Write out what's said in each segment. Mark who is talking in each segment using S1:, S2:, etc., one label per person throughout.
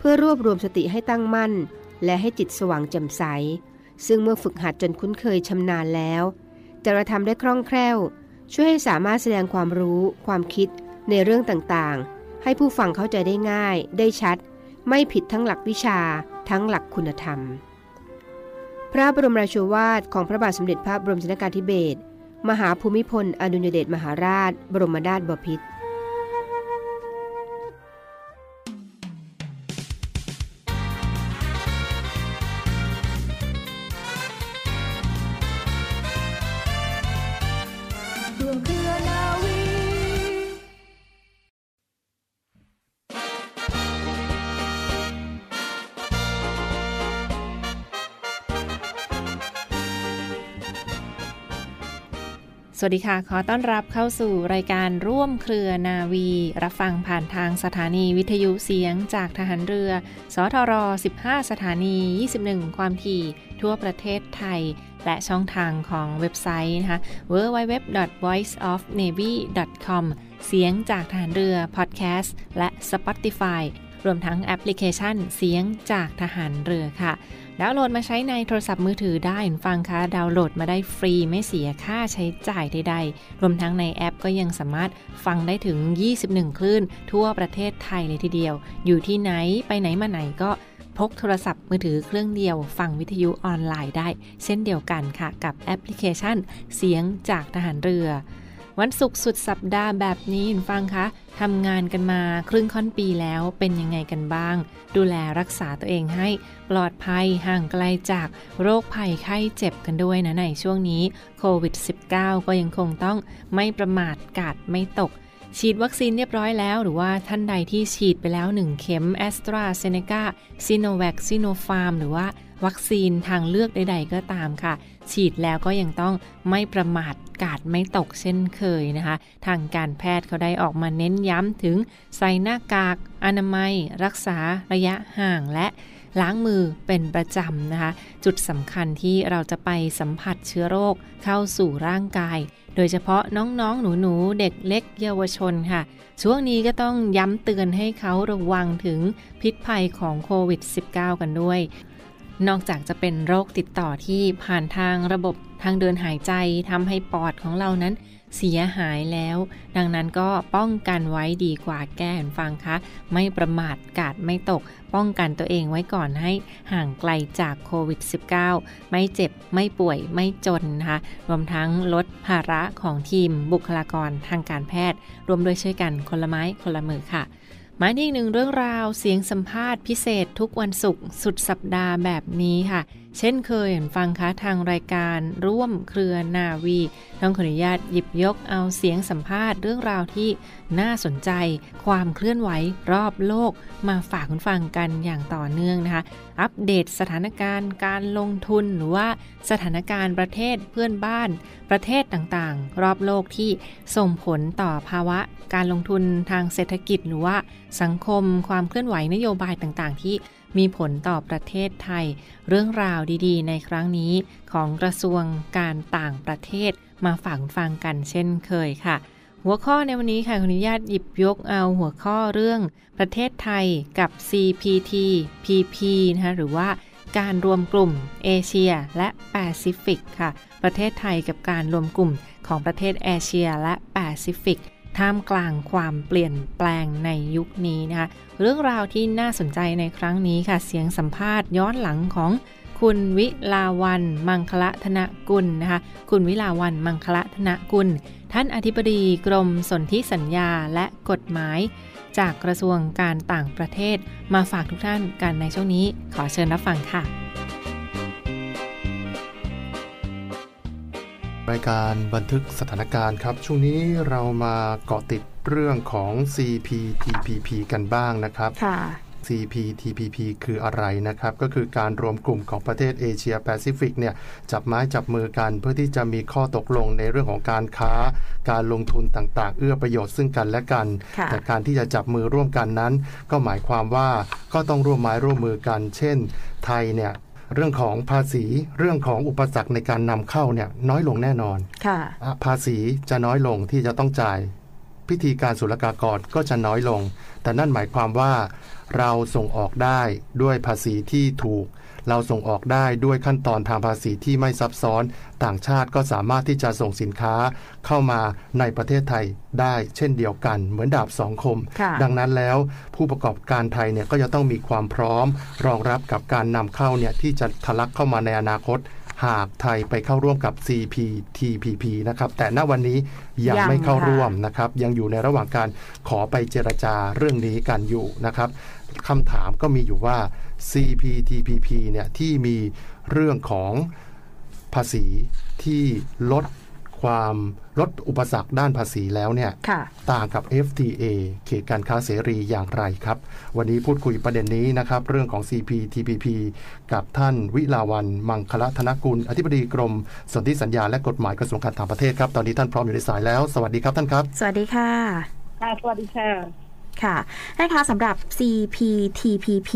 S1: เพื่อรวบรวมสติให้ตั้งมั่น และให้จิตสว่างแจ่มใส ซึ่งเมื่อฝึกหัดจนคุ้นเคยชำนาญแล้ว จะกระทำได้คล่องแคล่ว ช่วยให้สามารถแสดงความรู้ ความคิดในเรื่องต่างๆ ให้ผู้ฟังเข้าใจได้ง่าย ได้ชัด ไม่ผิดทั้งหลักวิชา ทั้งหลักคุณธรรม พระบรมราชวาทของพระบาทสมเด็จพระบรมชนกาธิเบศรมหาภูมิพล อดุลยเดชมหาราช บรมนาถบพิตร
S2: สวัสดีค่ะ ขอต้อนรับเข้าสู่รายการร่วมเครือนาวี รับฟังผ่านทางสถานีวิทยุเสียงจากทหารเรือ สทร 15 สถานี 21 ความถี่ทั่วประเทศไทย และช่องทางของเว็บไซต์นะคะ www.voiceofnavy.com เสียงจากทหารเรือพอดแคสต์และ Spotify รวมทั้งแอปพลิเคชันเสียงจากทหารเรือค่ะ ดาวน์โหลดมาใช้ในโทรศัพท์มือถือได้ฟังคะดาวน์โหลดมาได้ฟรีไม่เสียค่าใช้จ่ายใดๆ รวมทั้งในแอปก็ยังสามารถฟังได้ถึง 21 คลื่น ทั่วประเทศไทยเลยทีเดียว อยู่ที่ไหนไปไหนมาไหนก็พกโทรศัพท์มือถือเครื่องเดียว ฟังวิทยุออนไลน์ได้ เช่นเดียวกันค่ะ กับแอปพลิเคชัน เสียงจากทหารเรือ วันศุกร์สุดสัปดาห์แบบนี้ฟังคะทำงานกันมาครึ่งค่อนปีแล้วเป็นยังไงกันบ้าง ดูแลรักษาตัวเองให้ปลอดภัยห่างไกลจากโรคภัยไข้เจ็บกันด้วยนะในช่วงนี้โควิด -19 ก็ยังคงต้องไม่ประมาทการ์ดไม่ตกฉีดวัคซีนเรียบร้อยแล้ว หรือว่าท่านใดที่ฉีดไปแล้ว 1 เข็มแอสตราเซเนกาซิโนแวคซิโนฟาร์มหรือว่า วัคซีนทางเลือกใด ๆ ก็ตามค่ะ ฉีดแล้วก็ยังต้องไม่ประมาทการ์ดไม่ตกเช่นเคยนะคะ ทางการแพทย์เขาได้ออกมาเน้นย้ำถึงใส่หน้ากากอนามัย รักษาระยะห่างและล้างมือเป็นประจำนะคะ จุดสำคัญที่เราจะไปสัมผัสเชื้อโรคเข้าสู่ร่างกาย โดยเฉพาะน้องๆ หนูๆ เด็กเล็กเยาวชนค่ะ ช่วงนี้ก็ต้องย้ำเตือนให้เขาระวังถึงพิษภัยของโควิด -19 กันด้วย นอกจากจะเป็นโรคติดต่อที่ผ่านทางระบบทางเดินหายใจทำให้ปอดของเรานั้นเสียหายแล้ว ดังนั้นก็ป้องกันไว้ดีกว่าแก้ฟังคะ ไม่ประมาทกาดไม่ตก ป้องกันตัวเองไว้ก่อนให้ห่างไกลจากโควิด -19 ไม่เจ็บไม่ป่วยไม่จนนะคะ รวมทั้งลดภาระของทีมบุคลากรทางการแพทย์ รวมด้วยช่วยกันคนละไม้คนละมือค่ะ มาอีกหนึ่งเรื่องราวเสียงสัมภาษณ์พิเศษทุกวันศุกร์สุดสัปดาห์แบบนี้ค่ะเช่นเคยฟังคะทางรายการร่วมเครือนาวีต้องขออนุญาตหยิบยกเอาเสียงสัมภาษณ์เรื่องราวที่น่าสนใจ ความเคลื่อนไหวรอบโลกมาฝากคุณฟังกันอย่างต่อเนื่องนะคะ อัปเดตสถานการณ์การลงทุนหรือว่าสถานการณ์ประเทศเพื่อนบ้าน ประเทศต่างๆ รอบโลกที่ส่งผลต่อภาวะการลงทุนทางเศรษฐกิจหรือว่าสังคมความเคลื่อนไหวนโยบายต่างๆ ที่มีผลต่อประเทศไทย เรื่องราวดีๆ ในครั้งนี้ของกระทรวงการต่างประเทศมาฝากฟังกันเช่นเคยค่ะ หัวข้อในวันนี้ค่ะขออนุญาตหยิบยกเอาหัวข้อเรื่องประเทศไทยกับ CPTPP นะคะหรือว่าการรวมกลุ่มเอเชียและแปซิฟิกค่ะ ประเทศไทยกับการรวมกลุ่มของประเทศเอเชียและแปซิฟิก ท่ามกลางความเปลี่ยนแปลงในยุคนี้นะคะ เรื่องราวที่น่าสนใจในครั้งนี้ค่ะ เสียงสัมภาษณ์ย้อนหลังของคุณวิลาวันมังคละธนกุลนะคะ คุณวิลาวันมังคละธนกุล ท่านอธิบดีกรมสนธิสัญญาและกฎหมาย จากกระทรวงการต่างประเทศมาฝากทุกท่านกันในช่วงนี้ ขอเชิญรับฟังค่ะ
S3: รายการบันทึกสถานการณ์ครับ ช่วงนี้เรามาเกาะติดเรื่องของ CPTPP กันบ้างนะครับ
S1: ค่ะ
S3: CPTPP คืออะไรนะครับ ก็คือการรวมกลุ่มของประเทศเอเชียแปซิฟิกเนี่ยจับไม้จับมือกันเพื่อที่จะมีข้อตกลงในเรื่องของการค้า การลงทุนต่างๆ เอื้อประโยชน์ซึ่งกันและกัน
S4: ค่ะ
S3: แต่การที่จะจับมือร่วมกันนั้น ก็หมายความว่าก็ต้องร่วมไม้ร่วมมือกัน เช่น ไทยเนี่ย เรื่องของภาษีเรื่องของอุปสรรคในการนำเข้าเนี่ยน้อยลงแน่นอน
S4: ค่ะ
S3: อะภาษีจะน้อยลงที่จะต้องจ่าย พิธีการศุลกากรก็จะน้อยลง แต่นั่นหมายความว่า เราส่งออกได้ด้วยภาษีที่ถูก เราส่งออกได้ด้วยขั้นตอนทางภาษีที่ไม่ซับซ้อน ต่างชาติก็สามารถที่จะส่งสินค้าเข้ามาในประเทศไทยได้เช่นเดียวกัน เหมือนดาบสองคม
S4: ค
S3: ดังนั้นแล้วผู้ประกอบการไทยเนี่ยก็จะต้องมีความพร้อม รองรับกับการนำเข้าเนี่ยที่จะทะลักเข้ามาในอนาคต หากไทยไปเข้าร่วมกับ CPTPP นะครับ แต่ณวันนี้ยัง
S4: ยัง
S3: ไม่เข้า
S4: ค่ะ
S3: ร่วมนะครับ ยังอยู่ในระหว่างการขอไปเจรจาเรื่องนี้กันอยู่นะครับคำถามก็มีอยู่ว่า CPTPP เนี่ยที่มีเรื่องของภาษีที่ลด ความลดอุปสรรคด้านภาษีแล้วเนี่ย
S4: ค่ะ
S3: ต่างกับ FTA เขตการค้าเสรีอย่างไรครับ วันนี้พูดคุยประเด็นนี้นะครับ เรื่องของ CPTPP กับท่านวิลาวันมังคละธนกุล อธิบดีกรมสนธิสัญญาและกฎหมายกระทรวงการต่างประเทศครับ ตอนนี้ท่านพร้อมอยู่ในสายแล้ว สวัสดีครับท่านครับ
S4: สวัสดีค่ะ
S5: ค่ะสวัสดีค่ะ
S4: ค่ะท่านคะสำหรับ CPTPP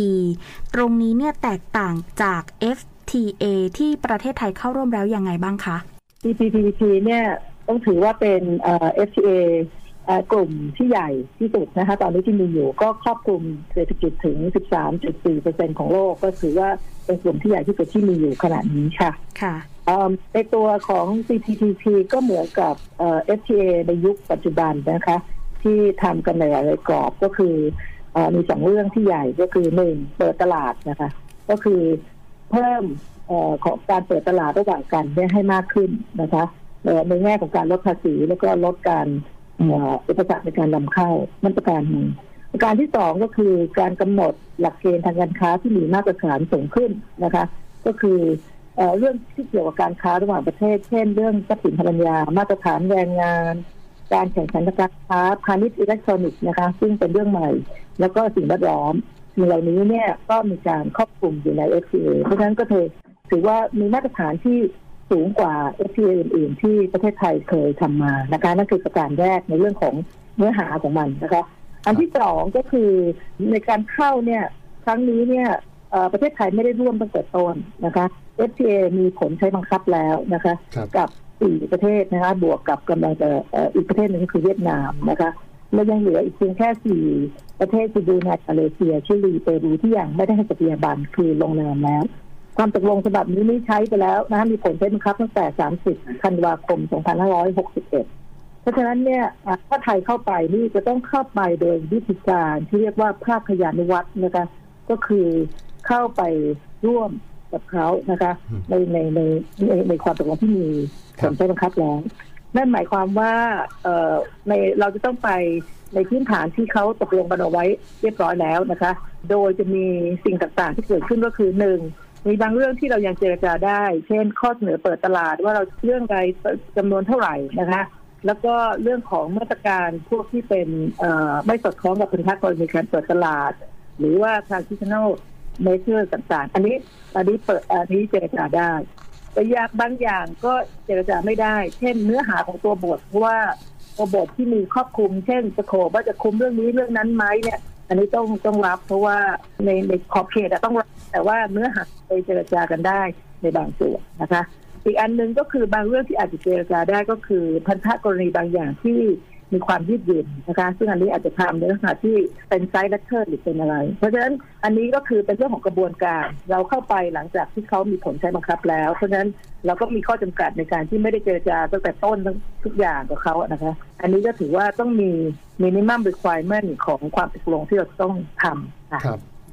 S4: ตรงนี้เนี่ยแตกต่างจาก FTA ที่ประเทศไทยเข้าร่วมแล้วยังไงบ้างคะ
S5: CPTPP เนี่ยต้องถือว่าเป็นเอ่อ FTA เอ่อกลุ่มที่ใหญ่ที่สุดนะคะตอนนี้ที่มีอยู่ก็ครอบคลุมเศรษฐกิจถึง 13.4%ของโลก ก็ถือว่าเป็นกลุ่มที่ใหญ่ที่สุดที่มีอยู่ขณะนี้ค่ะ
S4: ค่ะ
S5: เอิ่มในตัวของ CPTPP ก็เหมือนกับเอ่อ FTA ในยุคปัจจุบันนะคะ ที่ทำกันในหลายๆกรอบก็คือเออมีสองเรื่องที่ใหญ่ก็คือหนึ่งเปิดตลาดนะคะ ก็คือ เพิ่มออของการเปิดตลาดระหว่างกันเนี่ยให้มากขึ้นนะคะในแง่ของการลดภาษีแล้วก็ลดการอุปสรรคในการนำเข้ามาตรการหนึ่งประการที่สองก็คือการกำหนดหลักเกณฑ์ทางการค้าที่มีมาตรฐานสูงขึ้นนะคะ ก็คือเอ่อเรื่องที่เกี่ยวกับการค้าระหว่างประเทศ เช่น เรื่องทรัพย์สินพลังงานมาตรฐานแรงงาน การแข่งขันทางการค้าพาณิชย์อิเล็กทรอนิกส์นะคะ ซึ่งเป็นเรื่องใหม่ แล้วก็สิ่งแวดล้อม สิ่งเหล่านี้เนี่ยก็มีการครอบคลุมอยู่ใน FTA เพราะฉะนั้นก็ถือถือว่ามีมาตรฐานที่สูงกว่า FTA อื่น ๆ ที่ประเทศไทยเคยทำมานะคะนั่นคือประการแรกในเรื่องของเนื้อหาของมันนะคะอันที่สองก็คือในการเข้าเนี่ยครั้งนี้เนี่ยเอ่อประเทศไทยไม่ได้ร่วมตั้งแต่ต้นนะคะ FTA มีผลใช้บังคับแล้วนะคะ
S3: ครับ
S5: กับสี่ประเทศนะคะบวกกับกำลังจะเอ่ออีกประเทศหนึ่งก็คือเวียดนามนะคะ แล้วยังเหลืออีกเพียงแค่สี่ประเทศคือดูไนมาเลเซียชิลีเปรูที่ยังไม่ได้ให้ปฏิบัติคือลงนามแล้ว ความตกลงฉบับนี้นี่ใช้ไปแล้วนะมีผลใช้บังคับตั้งแต่ 30 ธันวาคม 2561 เพราะฉะนั้นเนี่ยถ้าไทยเข้าไปนี่จะต้องเข้าไปโดยวิธีการที่เรียกว่าภาคพยานุวัตรนะคะก็คือเข้าไปร่วมกับเขานะคะในในในในความตกลงที่มีผ
S3: รับ
S5: ลใช้บังคับแล้ว นั่นหมายความว่าเออในเราจะต้องไปในพื้นฐานที่เขาตกลงกันเอาไว้เรียบร้อยแล้วนะคะ โดยจะมีสิ่งต่างๆ ที่เกิดขึ้นก็คือหนึ่งมีบางเรื่องที่เรายังเจรจาได้ เช่น ข้อเสนอเปิดตลาดว่าเราเรื่องใดจำนวนเท่าไหร่นะคะ แล้วก็เรื่องของมาตรการพวกที่เป็นไม่สอดคล้องกับพันธะกรณีการเปิดตลาด หรือว่า transitional measure ต่างๆ อันนี้อันนี้เปิดอันนี้เจรจาได้ แต่อยางบางอย่างก็เจรจาไม่ได้ เช่น เนื้อหาของตัวบทเพราะว่าตัวบทที่มีครอบคลุม เช่นจะขอว่าจะคุมเรื่องนี้เรื่องนั้นไหมเนี่ย อันนี้ต้องต้องรับเพราะว่าในในขอบเขตต้องรับแต่ว่าเนื้อหาไปเจรจากันได้ในบางส่วนนะคะ อีกอันหนึ่งก็คือบางเรื่องที่อาจจะเจรจาได้ก็คือพันธะกรณีบางอย่างที่ มีความยืดหยุ่นนะคะ ซึ่งอันนี้อาจจะทำในลักษณะที่เป็น side letter หรือเป็นอะไร เพราะฉะนั้นอันนี้ก็คือเป็นเรื่องของกระบวนการเราเข้าไปหลังจากที่เขามีผลใช้บังคับแล้ว เพราะฉะนั้นเราก็มีข้อจำกัดในการที่ไม่ได้เจรจาตั้งแต่ต้นทั้งทุกอย่างกับเขานะคะ อันนี้ก็ถือว่าต้องมีมินิมัมรีควอรี่ของความตกลงที่เราต้องทำค่ะ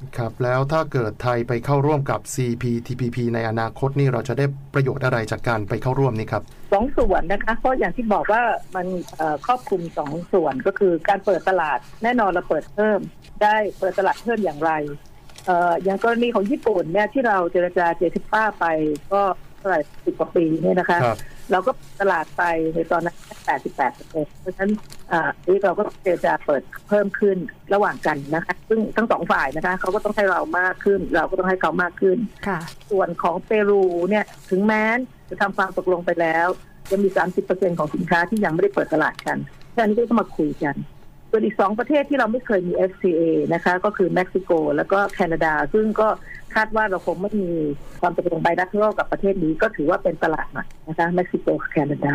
S3: ครับครับแล้วถ้าเกิดไทยไปเข้าร่วมกับ CPTPP ในอนาคตนี่เราจะได้ประโยชน์อะไรจากการไปเข้าร่วมนี่ครับ
S5: สองส่วนนะคะเพราะอย่างที่บอกว่ามันเอ่อครอบคลุมสองส่วนก็คือการเปิดตลาดแน่นอนเราเปิดเพิ่ม ได้เปิดตลาดเพิ่มอย่างไรเอ่ออย่างกรณีของญี่ปุ่นเนี่ยที่เราเจรจาเจสิป้าไปก็เท่าไหร่สิบกว่าปีเนี่ยนะคะ
S3: ครับ
S5: เราก็ตลาดไปในตอนนั้น 88เปอร์เซ็นต์เพราะฉะนั้นอ่านี่เราก็เจรจาเปิดเพิ่มขึ้นระหว่างกันนะคะ ซึ่งทั้งสองฝ่ายนะคะเขาก็ต้องให้เรามากขึ้น เราก็ต้องให้เขามากขึ้น
S4: ค่ะ
S5: ส่วนของเปรูเนี่ยถึงแม้จะทำความตกลงไปแล้วยังมี 30%ของสินค้าที่ยังไม่ได้เปิดตลาดกันฉะนั้นก็ต้องมาคุยกัน ส่วนอีกสองประเทศที่เราไม่เคยมี FTA นะคะ ก็คือเม็กซิโก แล้วก็แคนาดา ซึ่งก็คาดว่าเราคงไม่มีความตกลงไบลักเทอรัลกับประเทศนี้ก็ถือว่าเป็นตลาดใหม่นะคะเม็กซิโกแคนาดา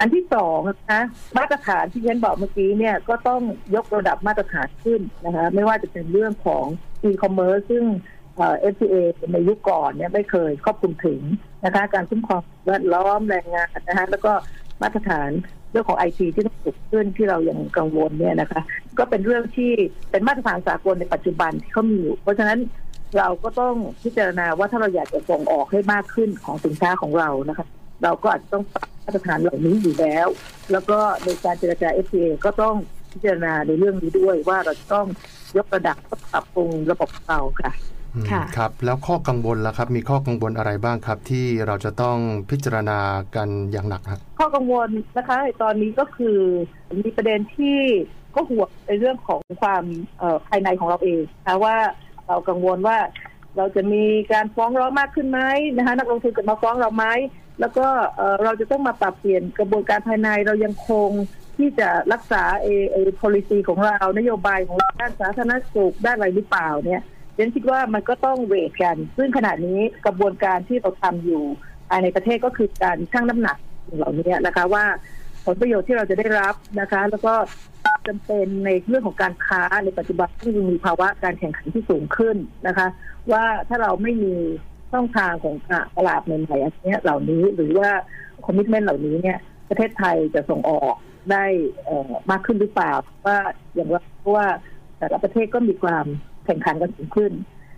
S5: อันที่สองนะคะมาตรฐานที่ฉันบอกเมื่อกี้เนี่ยก็ต้องยกระดับมาตรฐานขึ้นนะคะไม่ว่าจะเป็นเรื่องของ e-commerce ซึ่งเอ่อ FTA ในยุคก่อนเนี่ยไม่เคยครอบคลุมถึงนะคะ การคุ้มครองแวดล้อมแรงงานนะคะแล้วก็ มาตรฐานเรื่องของไอทีที่ต้องสูงขึ้นที่เรายังกังวลเนี่ยนะคะ ก็เป็นเรื่องที่เป็นมาตรฐานสากลในปัจจุบันที่เขามีอยู่ เพราะฉะนั้นเราก็ต้องพิจารณาว่าถ้าเราอยากจะส่งออกให้มากขึ้นของสินค้าของเรานะคะ เราก็อาจจะต้องปรับมาตรฐานเหล่านี้อยู่แล้ว แล้วก็ในการเจรจา FTA ก็ต้องพิจารณาในเรื่องนี้ด้วยว่าเราจะต้องยกระดับปรับปรุงระบบเราค่ะ
S4: ค่ะ
S3: ครับ แล้วข้อกังวลล่ะครับ มีข้อกังวลอะไรบ้างครับ ที่เราจะต้องพิจารณากันอย่างหนักครับ
S5: ข้อกังวลนะคะในตอนนี้ก็คือมีประเด็นที่ก็ห่วงในเรื่องของความเอ่อภายในของเราเองนะคะว่าเรากังวลว่าเราจะมีการฟ้องร้องมากขึ้นไหมนะคะนักลงทุนจะมาฟ้องเราไหมแล้วก็เอ่อเราจะต้องมาปรับเปลี่ยนกระบวนการภายในเรายังคงที่จะรักษาเอเอ policy ของเรานโยบายของเราด้านสาธารณสุขด้านอะไรหรือเปล่าเนี่ย ฉันคิดว่ามันก็ต้องเวทกัน ซึ่งขณะนี้กระบวนการที่เราทำอยู่ภายในประเทศก็คือการชั่งน้ำหนักเหล่านี้นะคะว่าผลประโยชน์ที่เราจะได้รับนะคะ แล้วก็จำเป็นในเรื่องของการค้าในปัจจุบันที่มีภาวะการแข่งขันที่สูงขึ้นนะคะ ว่าถ้าเราไม่มีช่องทางของตลาดใหม่ๆอันเนี้ยเหล่านี้หรือว่าคอมมิชเมนต์เหล่านี้เนี่ยประเทศไทยจะส่งออกได้มากขึ้นหรือเปล่าว่าอย่างว่าเพราะว่าแต่ละประเทศก็มีความ แข่งขันกันสูงขึ้น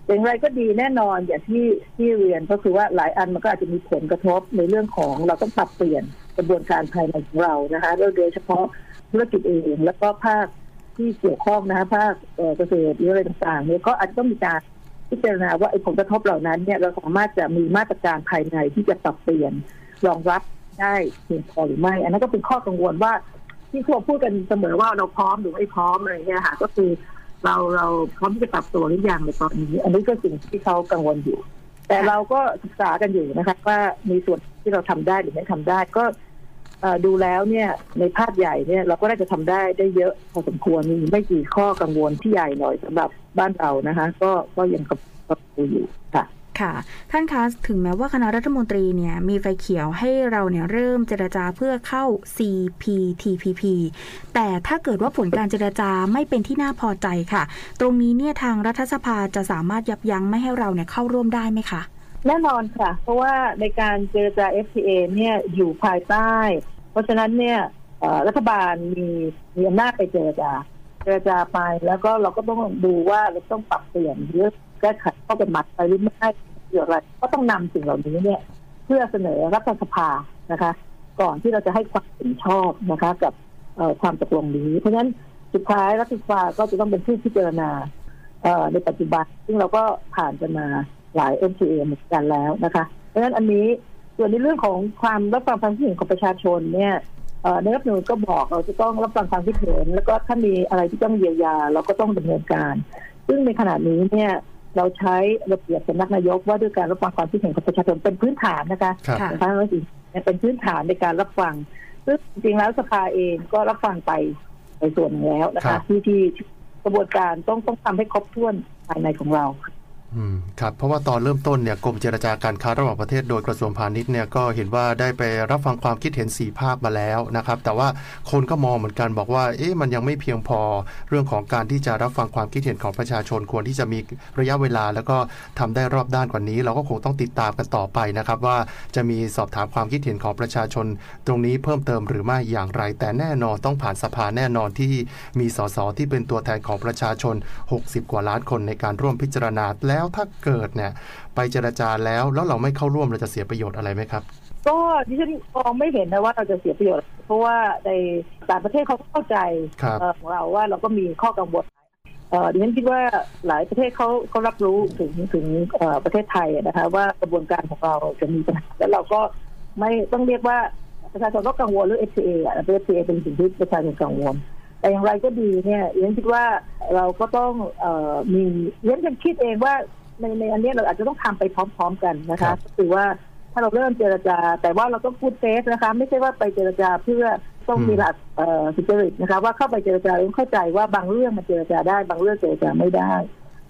S5: อย่างไรก็ดีแน่นอนอย่างที่ที่เรียนก็คือว่าหลายอันมันก็อาจจะมีผลกระทบในเรื่องของเราต้องปรับเปลี่ยนกระบวนการภายในของเรานะคะโดยเฉพาะธุรกิจเองแล้วก็ภาคที่เกี่ยวข้องนะคะภาคเอ่อเกษตรหรืออะไรต่างๆเนี่ยก็อาจจะต้องมีการพิจารณาว่าไอ้ผลกระทบเหล่านั้นเนี่ยเราสามารถจะมีมาตรการภายในที่จะปรับเปลี่ยนรองรับได้เพียงพอหรือไม่ อันนั้นก็เป็นข้อกังวลว่าที่พวกพูดกันเสมอว่าเราพร้อมหรือไม่พร้อมอะไรเงี้ยค่ะก็คือ เราเราพร้อมที่จะปรับตัวหรือยังในตอนนี้ อันนี้ก็สิ่งที่เขากังวลอยู่ แต่เราก็ศึกษากันอยู่นะคะว่ามีส่วนที่เราทำได้หรือไม่ทำได้ก็ดูแล้วเนี่ยในภาพใหญ่เนี่ยเราก็น่าจะทำได้ได้เยอะพอสมควรมีไม่กี่ข้อกังวลที่ใหญ่หน่อยสำหรับบ้านเรานะคะ ก็ก็ยังกับกับอยู่ค่ะ
S4: ค่ะ ท่านคะถึงแม้ว่าคณะรัฐมนตรีเนี่ยมีไฟเขียวให้เราเนี่ยเริ่มเจรจาเพื่อเข้า CPTPP แต่ถ้าเกิดว่าผลการเจรจาไม่เป็นที่น่าพอใจค่ะ ตรงนี้เนี่ยทางรัฐสภาจะสามารถยับยั้งไม่ให้เราเนี่ยเข้าร่วมได้ไหมคะ
S5: แน่นอนค่ะ เพราะว่าในการเจรจา FTA เนี่ยอยู่ภายใต้ เพราะฉะนั้นเนี่ยรัฐบาลมีมีอำนาจไปเจรจา เจรจาไปแล้วก็เราก็ต้องดูว่าเราต้องปรับเปลี่ยนหรือแก้ไขข้อกฎหมายไปหรือไม่เกี่ยวอะไรก็ต้องนำสิ่งเหล่านี้เนี่ย เพื่อเสนอรัฐสภานะคะ ก่อนที่เราจะให้ความเห็นชอบนะคะ กับเอ่อความตกลงนี้ เพราะฉะนั้นสุดท้ายรัฐสภาก็จะต้องเป็นผู้พิจารณาเอ่อในปัจจุบัน ซึ่งเราก็ผ่านกันมาหลาย MTA เหมือนกันแล้วนะคะ เพราะฉะนั้นอันนี้ส่วนในเรื่องของความรับฟังความคิดเห็นของประชาชนเนี่ย เอ่อในรัฐธรรมนูญก็บอกเราจะต้องรับฟังความคิดเห็น แล้วก็ถ้ามีอะไรที่ต้องเยียวยา เราก็ต้องดำเนินการ ซึ่งในขณะนี้เนี่ยเราใช้ระเบียบสำนักนายกว่าด้วยการรับฟังความคิดเห็นของประชาชนเป็นพื้นฐานนะคะ
S3: ครับ
S4: ค่ะ
S5: นะคะแล้วสิ่งนี้เป็นพื้นฐานในการรับฟังซึ่งจริงๆแล้วสภาเองก็รับฟังไปในส่วนหนึ่งแล้วนะ
S3: ครั
S5: คะ
S3: บ
S5: ที่ที่กระบวนการต้องต้องทำให้ครบถ้วนภายในของเรา
S3: อืมครับเพราะว่าตอนเริ่มต้นเนี่ยกรมเจรจาการค้าระหว่างประเทศโดยกระทรวงพาณิชย์เนี่ยก็เห็นว่าได้ไปรับฟังความคิดเห็น 4 ภาคมาแล้วนะครับ แต่ว่าคนก็มองเหมือนกันบอกว่าเอ๊ะมันยังไม่เพียงพอเรื่องของการที่จะรับฟังความคิดเห็นของประชาชนควรที่จะมีระยะเวลา แล้วก็ทำได้รอบด้านกว่านี้ เราก็คงต้องติดตามกันต่อไปนะครับ ว่าจะมีสอบถามความคิดเห็นของประชาชน ตรงนี้เพิ่มเติมหรือไม่อย่างไร แต่แน่นอนต้องผ่านสภาแน่นอนที่มีสสที่เป็นตัวแทนของประชาชน 60 กว่าล้านคนในการร่วมพิจารณาแล้วถ้าเกิดเนี่ยไปเจรจาแล้วแล้วเราไม่เข้าร่วมเราจะเสียประโยชน์อะไรไหมครับ
S5: ก็ดิฉันมองไม่เห็นนะว่าเราจะเสียประโยชน์ เพราะว่าในต่างประเทศเขาก็เข้าใจ
S3: ครับ
S5: เอ่อของเราว่าเราก็มีข้อกังวลเอ่อดิฉันคิดว่าหลายประเทศเขาเขารับรู้ถึงถึงเอ่อประเทศไทยอะนะคะว่ากระบวนการของเราจะมีปัญหาแล้วเราก็ไม่ต้องเรียกว่าประชาชนก็กังวลเรื่อง FTA อะ FTA เป็นสิ่งที่ประชาชนกังวล แต่อย่างไรก็ดีเนี่ยเรียนคิดว่าเราก็ต้องเอ่อมีเรียนยังคิดเองว่าในในอันเนี้ยเราอาจจะต้องทำไปพร้อม ๆ กันนะ
S3: ครั
S5: คะ
S3: บ
S5: ก็คือว่าถ้าเราเริ่มเจรจา แต่ว่าเราต้องพูดเฟสนะคะ ไม่ใช่ว่าไปเจรจาเพื่อต้องมีหลักเอ่อสุจริตนะคะ ว่าเข้าไปเจรจาต้องเข้าใจว่าบางเรื่องมันเจรจาได้ บางเรื่องเจรจาไม่ได้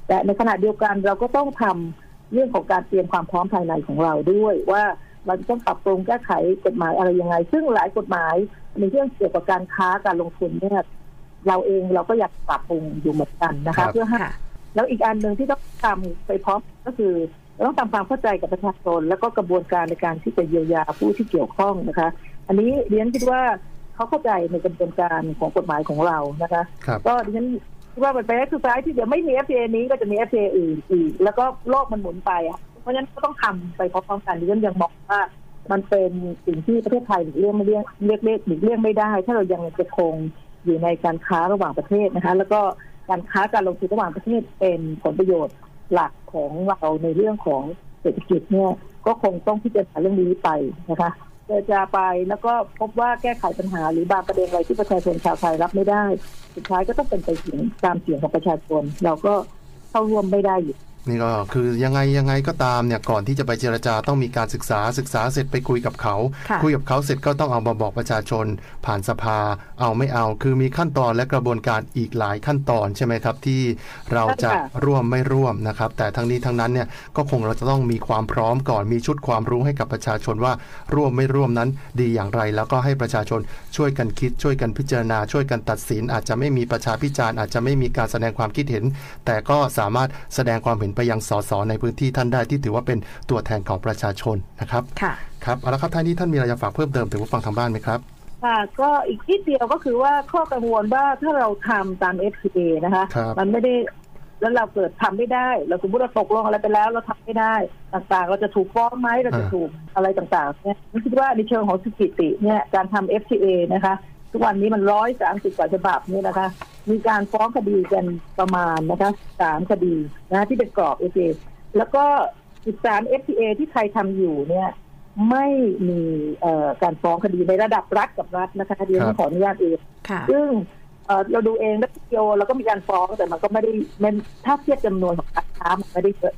S5: แต่ในขณะเดียวกันเราก็ต้องทำเรื่องของการเตรียมความพร้อมภายในของเราด้วย ว่าเราจะต้องปรับปรุงแก้ไขกฎหมายอะไรยังไง ซึ่งหลายกฎหมายในเรื่องเกี่ยวกับการค้าการลงทุนเนี่ย เราเองเราก็อยากปรับปรุงอยู่เหมือนกันนะ
S3: ครั
S5: คะ
S3: บ
S5: เพื่อให้
S4: ค่ะ
S5: แล้วอีกอันหนึ่งที่ต้องทำไปพร้อมก็คือเราต้องทำความเข้าใจกับประชาชนแล้วก็กระบวนการในการที่จะเยียวยาผู้ที่เกี่ยวข้องนะคะ อันนี้เรียนคิดว่าเขาเข้าใจในกระบวนการของกฎหมายของเรานะคะ
S3: ครับ
S5: ก็ดิฉันคิดว่ามันเป็นสุดท้ายที่เดี๋ยวไม่มี FTA นี้ก็จะมี FTA อื่นอีก แล้วก็โลกมันหมุนไปอะเพราะฉะนั้นก็ต้องทำไปพร้อมๆกันดิฉันยังมองว่ามันเป็นสิ่งที่ประเทศไทยหลีกเลี่ยงไม่เลี่ยงเรียกเรียกหลีกเลี่ยงไม่ได้ ถ้าเรายังจะคง อยู่ในการค้าระหว่างประเทศนะคะ แล้วก็การค้าการลงทุนระหว่างประเทศเป็นผลประโยชน์หลักของเราในเรื่องของเศรษฐกิจเนี่ยก็คงต้องพิจารณาเรื่องนี้ไปนะคะเจรจาไปแล้วก็พบว่าแก้ไขปัญหาหรือบางประเด็นอะไรที่ประชาชนชาวไทยรับไม่ได้ สุดท้ายก็ต้องเป็นไปเสียงตามเสียงของประชาชน เราก็เข้าร่วมไม่ได้อยู่
S3: นี่ก็คือยังไงยังไงก็ตามเนี่ยก่อนที่จะไปเจรจาต้องมีการศึกษาศึกษาเสร็จไปคุยกับเขา
S4: ค่ะ
S3: คุยกับเขาเสร็จก็ต้องเอามาบอกประชาชน ผ่านสภาเอาไม่เอา คือมีขั้นตอนและกระบวนการอีกหลายขั้นตอนใช่ไหมครับ ที่เราจะ
S5: ใช่ค่ะ
S3: ร่วมไม่ร่วมนะครับ แต่ทั้งนี้ทั้งนั้นเนี่ยก็คงเราจะต้องมีความพร้อมก่อนมีชุดความรู้ให้กับประชาชนว่าร่วมไม่ร่วมนั้นดีอย่างไร แล้วก็ให้ประชาชนช่วยกันคิดช่วยกันพิจารณา ช่วยกันตัดสิน อาจจะไม่มีประชาพิจารณ์อาจจะไม่มีการแสดงความคิดเห็น แต่ก็สามารถแสดงความเห็นไปยังสสในพื้นที่ท่านได้ที่ถือว่าเป็นตัวแทนของประชาชนนะครับ
S4: ค่ะ
S3: ครับเอาละครับท่านนี้ท่านมีอะไรจะฝากเพิ่มเติมถึงผู้ฟังทางบ้านไหมครับ
S5: ค่ะก็อีกนิดเดียวก็คือว่าข้อกังวลว่าถ้าเราทำตาม FTA นะคะ
S3: ครับ
S5: มันไม่ได้แล้วเราเกิดทำไม่ได้ เราสมมติเราตกลงอะไรไปแล้วเราทำไม่ได้ ต่างๆ เราจะถูกฟ้องไหมเราจะถูกอะไรต่างๆเนี่ยผมคิดว่าในเชิงของสถิติเนี่ยการทำ FTA นะคะ ทุกวันนี้มันร้อยสามสิบกว่าฉบับเนี่ยนะคะ มีการฟ้องคดีกันประมาณนะคะสามคดีนะที่เป็นกรอบ FTA แล้วก็อีกสาม FTA ที่ไทยทำอยู่เนี่ยไม่มีเอ่อการฟ้องคดีในระดับรัฐกับรัฐนะคะเดี๋ยว
S3: ครับ
S5: ขออนุญาตเอง
S4: ค่ะ
S5: ซึ่งเอ่อเราดูเองแล้วทีโอเราก็มีการฟ้องแต่มันก็ไม่ได้มันถ้าเทียบจำนวนของการค้ามันไม่ได้เยอะ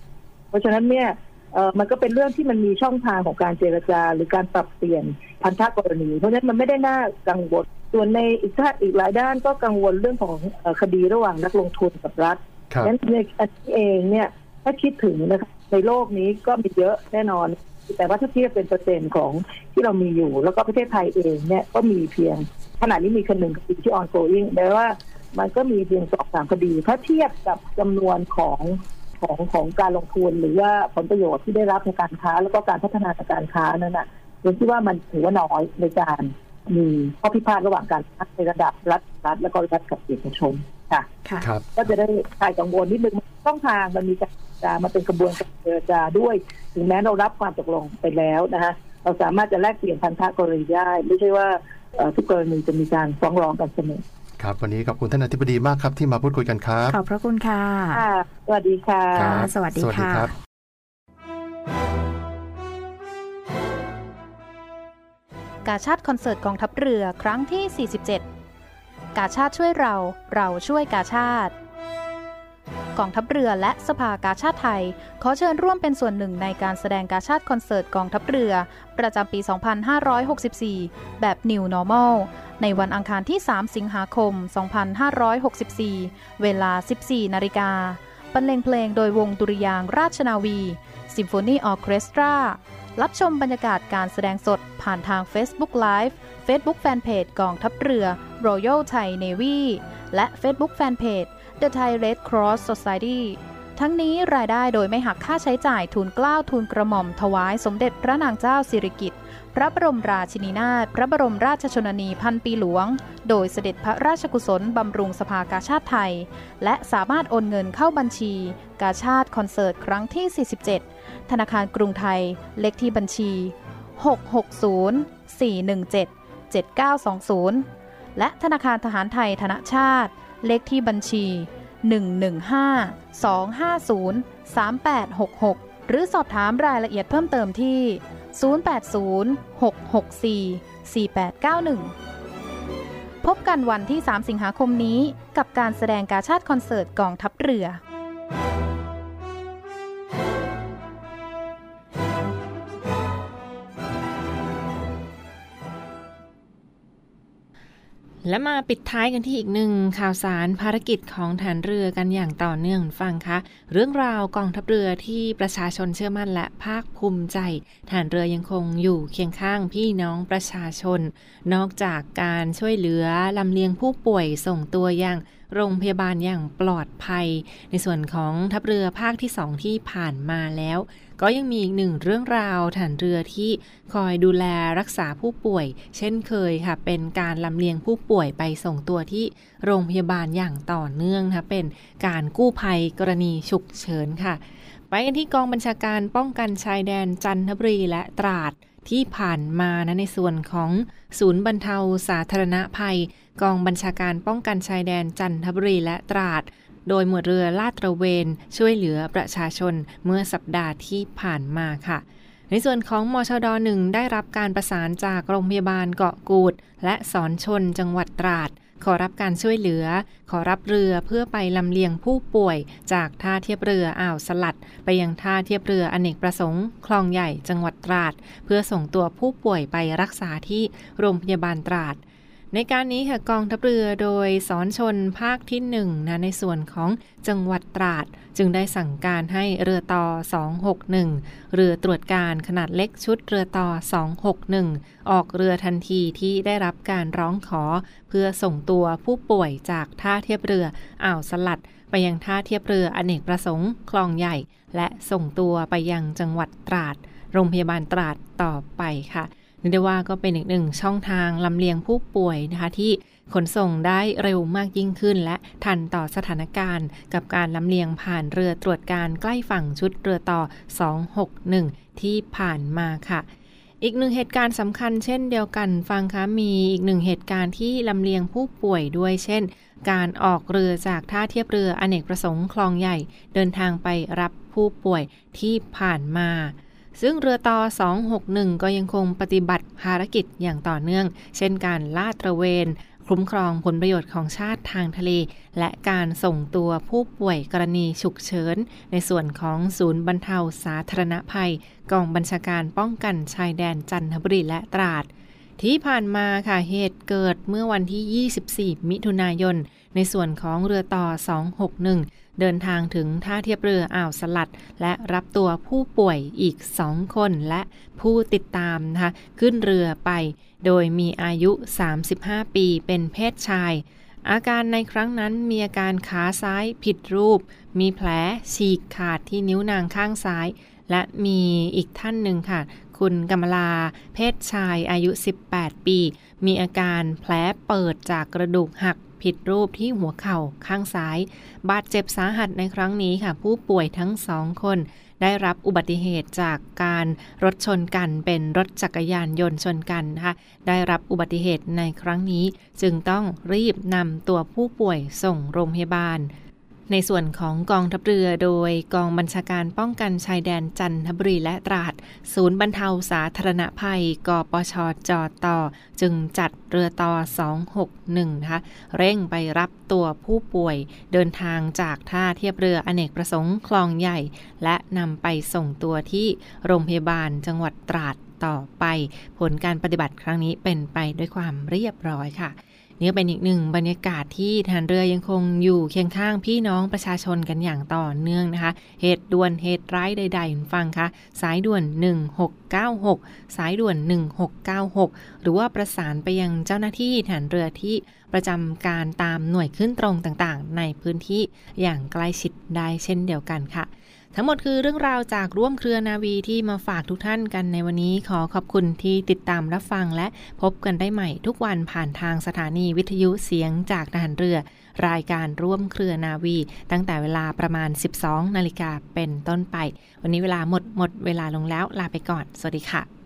S5: เพราะฉะนั้นเนี่ยเอ่อมันก็เป็นเรื่องที่มันมีช่องทางของการเจรจา หรือการปรับเปลี่ยนพันธกรณี เพราะฉะนั้นมันไม่ได้น่ากังวล ส่วนในอีกท่าอีกหลายด้านก็กังวลเรื่องของเอ่อคดีระหว่างนักลงทุนกับรัฐ
S3: ครับ
S5: นั้นในอันนี้เองเนี่ยถ้าคิดถึงนะคะในโลกนี้ก็มีเยอะแน่นอน แต่ว่าถ้าเทียบเป็นเปอร์เซ็นต์ของที่เรามีอยู่ แล้วก็ประเทศไทยเองเนี่ยก็มีเพียงขณะนี้มีคนหนึ่งคดีที่ ongoing แปลว่ามันก็มีเพียงสองสามคดี ถ้าเทียบกับจำนวนของของของการลงทุนหรือว่าผลประโยชน์ที่ได้รับในการค้า แล้วก็การพัฒนาทางการค้านั้นน่ะผมคิดว่ามันถือว่าน้อยในการ มีข้อพิพาทระหว่างการค้าในระดับรัฐรัฐแล้วก็รัฐกับเอกชนค่ะ
S4: ค่ะ
S3: ครับ
S5: ก็จะได้คลายกังวลนิดนึงช่องทางมันมีการเจรจามาเป็นกระบวนการเจรจาด้วย ถึงแม้เรารับความตกลงไปแล้วนะคะเราสามารถจะแลกเปลี่ยนพันธะกรณีได้ ไม่ใช่ว่าเอ่อทุกกรณีจะมีการฟ้องร้องกันเสมอ
S3: ครับ วันนี้ขอบคุณท่านอธิบดีมากครับที่มาพูดคุยกันครับ
S4: ขอบพระคุณค่ะ
S5: ค่ะ สวัสดีค่ะ
S4: ค่ะ
S3: ครับ
S4: สวัสดี
S3: สวัสดี
S4: ค่ะ
S6: กาชาติคอนเสิร์ตกองทัพเรือครั้งที่ 47 กาชาติช่วยเราเราช่วยกาชาติกองทัพเรือและสภากาชาติไทย ขอเชิญร่วมเป็นส่วนหนึ่งในการแสดงกาชาติคอนเสิร์ตกองทัพเรือ ประจำปี 2564 แบบ New Normal ในวันอังคารที่ 3 สิงหาคม 2564 เวลา 14 นาฬิกาบรรเลงเพลงโดยวงดุริยางราชนาวี ซิมโฟนีออเคสตรา รับชมบรรยากาศการแสดงสดผ่านทาง Facebook Live Facebook Fanpage กองทัพเรือ Royal Thai Navy และ Facebook Fanpage The Thai Red Cross Society ทั้งนี้รายได้โดยไม่หักค่าใช้จ่ายทุนกล้าวทุนกระหม่อมถวายสมเด็จพระนางเจ้าสิริกิติ์พระบรมราชินีนาถพระบรมราชชนนีพันปีหลวง โดยเสด็จพระราชกุศลบำรุงสภากาชาติไทย และสามารถโอนเงินเข้าบัญชี กาชาติคอนเสิร์ตครั้งที่ 47 ธนาคารกรุงไทย เลขที่บัญชี 660 417 7920 และธนาคารทหารไทยธนชาติ เลขที่บัญชี 115 250 3866 หรือสอบถามรายละเอียดเพิ่มเติมที่ 0806644891 พบกันวันที่ 3 สิงหาคมนี้กับการแสดงการชาติคอนเสิร์ตกองทัพเรือ
S2: และมาปิดท้ายกันที่อีกหนึ่งข่าวสารภารกิจของฐานเรือกันอย่างต่อเนื่องฟังคะเรื่องราวกองทัพเรือที่ประชาชนเชื่อมั่นและภาคภูมิใจฐานเรือยังคงอยู่เคียงข้างพี่น้องประชาชน นอกจากการช่วยเหลือลำเลียงผู้ป่วยส่งตัวอย่างโรงพยาบาลอย่างปลอดภัย ในส่วนของทัพเรือภาคที่สองที่ผ่านมาแล้ว ก็ยังมีอีกหนึ่งเรื่องราวฐานเรือที่คอยดูแลรักษาผู้ป่วย เช่นเคยค่ะ เป็นการลำเลียงผู้ป่วยไปส่งตัวที่โรงพยาบาลอย่างต่อเนื่องนะคะเป็นการกู้ภัยกรณีฉุกเฉินค่ะ ไปกันที่กองบัญชาการป้องกันชายแดนจันทบุรีและตราดที่ผ่านมานะในส่วนของศูนย์บรรเทาสาธารณภัย กองบัญชาการป้องกันชายแดนจันทบุรีและตราด โดยหมวดเรือลาดตระเวน ช่วยเหลือประชาชนเมื่อสัปดาห์ที่ผ่านมาค่ะในส่วนของมชดหนึ่งได้รับการประสานจากโรงพยาบาลเกาะกูด และสอนชนจังหวัดตราด ขอรับการช่วยเหลือ ขอรับเรือเพื่อไปลำเลียงผู้ป่วย จากท่าเทียบเรืออ่าวสลัด ไปยังท่าเทียบเรืออเนกประสงค์ คลองใหญ่จังหวัดตราด เพื่อส่งตัวผู้ป่วยไปรักษาที่โรงพยาบาลตราด ในการนี้ค่ะกองทัพเรือโดยสอนชนภาคที่1นนะในส่วนของจังหวัดตราด จึงได้สั่งการให้เรือต่อ 261 เรือตรวจการขนาดเล็กชุดเรือต่อ 261 ออกเรือทันทีที่ได้รับการร้องขอ เพื่อส่งตัวผู้ป่วยจากท่าเทียบเรืออ่าวสลัด ไปยังท่าเทียบเรืออเนกประสงค์คลองใหญ่ และส่งตัวไปยังจังหวัดตราด โรงพยาบาลตราดต่อไปค่ะ นึกได้ว่าก็เป็นอีกหนึ่งช่องทางลำเลียงผู้ป่วยนะคะที่ขนส่งได้เร็วมากยิ่งขึ้น และทันต่อสถานการณ์ กับการลำเลียงผ่านเรือตรวจการใกล้ฝั่งชุดเรือต่อ 261 ที่ผ่านมาค่ะอีกหนึ่งเหตุการณ์สำคัญเช่นเดียวกันฟังคะมีอีกหนึ่งเหตุการณ์ที่ลำเลียงผู้ป่วยด้วยเช่น การออกเรือจากท่าเทียบเรืออเนกประสงค์คลองใหญ่ เดินทางไปรับผู้ป่วยที่ผ่านมา ซึ่งเรือต่อ 261 ก็ยังคงปฏิบัติภารกิจอย่างต่อเนื่อง เช่นการลาดตระเวนคุ้มครองผลประโยชน์ของชาติทางทะเล และการส่งตัวผู้ป่วยกรณีฉุกเฉิน ในส่วนของศูนย์บรรเทาสาธารณภัย กองบัญชาการป้องกันชายแดนจันทบุรีและตราด ที่ผ่านมาค่ะเหตุเกิดเมื่อวันที่ 24 มิถุนายน ในส่วนของเรือต่อ 261 เดินทางถึงท่าเทียบเรืออ่าวสลัด และรับตัวผู้ป่วยอีกสองคนและผู้ติดตามนะคะขึ้นเรือไป โดยมีอายุ 35 ปีเป็นเพศชาย อาการในครั้งนั้นมีอาการขาซ้ายผิดรูป มีแผลฉีกขาดที่นิ้วนางข้างซ้าย และมีอีกท่านหนึ่งค่ะคุณกำมลา เพศชายอายุ 18 ปี มีอาการแผลเปิดจากกระดูกหัก ผิดรูปที่หัวเข่าข้างซ้าย บาดเจ็บสาหัสในครั้งนี้ค่ะ ผู้ป่วยทั้งสองคน ได้รับอุบัติเหตุจากการรถชนกันเป็นรถจักรยานยนต์ชนกันนะคะได้รับอุบัติเหตุในครั้งนี้ จึงต้องรีบนำตัวผู้ป่วยส่งโรงพยาบาล ในส่วนของกองทัพเรือโดยกองบัญชาการป้องกันชายแดนจันทบุรีและตราด ศูนย์บรรเทาสาธารณภัย กปชจอต่อ จึงจัดเรือต่อ 261 นะคะ เร่งไปรับตัวผู้ป่วยเดินทางจากท่าเทียบเรืออเนกประสงค์คลองใหญ่ และนำไปส่งตัวที่โรงพยาบาลจังหวัดตราดต่อไป ผลการปฏิบัติครั้งนี้เป็นไปด้วยความเรียบร้อยค่ะ นี่เป็นอีกหนึ่งบรรยากาศที่ทานเรือยังคงอยู่เคียงข้างพี่น้องประชาชนกันอย่างต่อเนื่องนะคะ เหตุด่วนเหตุร้ายใดๆฟังคะสายด่วน 1696 สายด่วน 1696 หรือว่าประสานไปยังเจ้าหน้าที่ฐานเรือที่ประจำการตามหน่วยขึ้นตรงต่างๆ ในพื้นที่อย่างใกล้ชิดได้เช่นเดียวกันค่ะ ทั้งหมดคือเรื่องราวจากร่วมเครือนาวีที่มาฝากทุกท่านกันในวันนี้ขอขอบคุณที่ติดตามรับฟังและพบกันได้ใหม่ทุกวันผ่านทางสถานีวิทยุเสียงจากทหารเรือ รายการร่วมเครือนาวี ตั้งแต่เวลาประมาณ 12 นาฬิกาเป็นต้นไป วันนี้เวลาหมดหมดเวลาลงแล้วลาไปก่อน สวัสดีค่ะ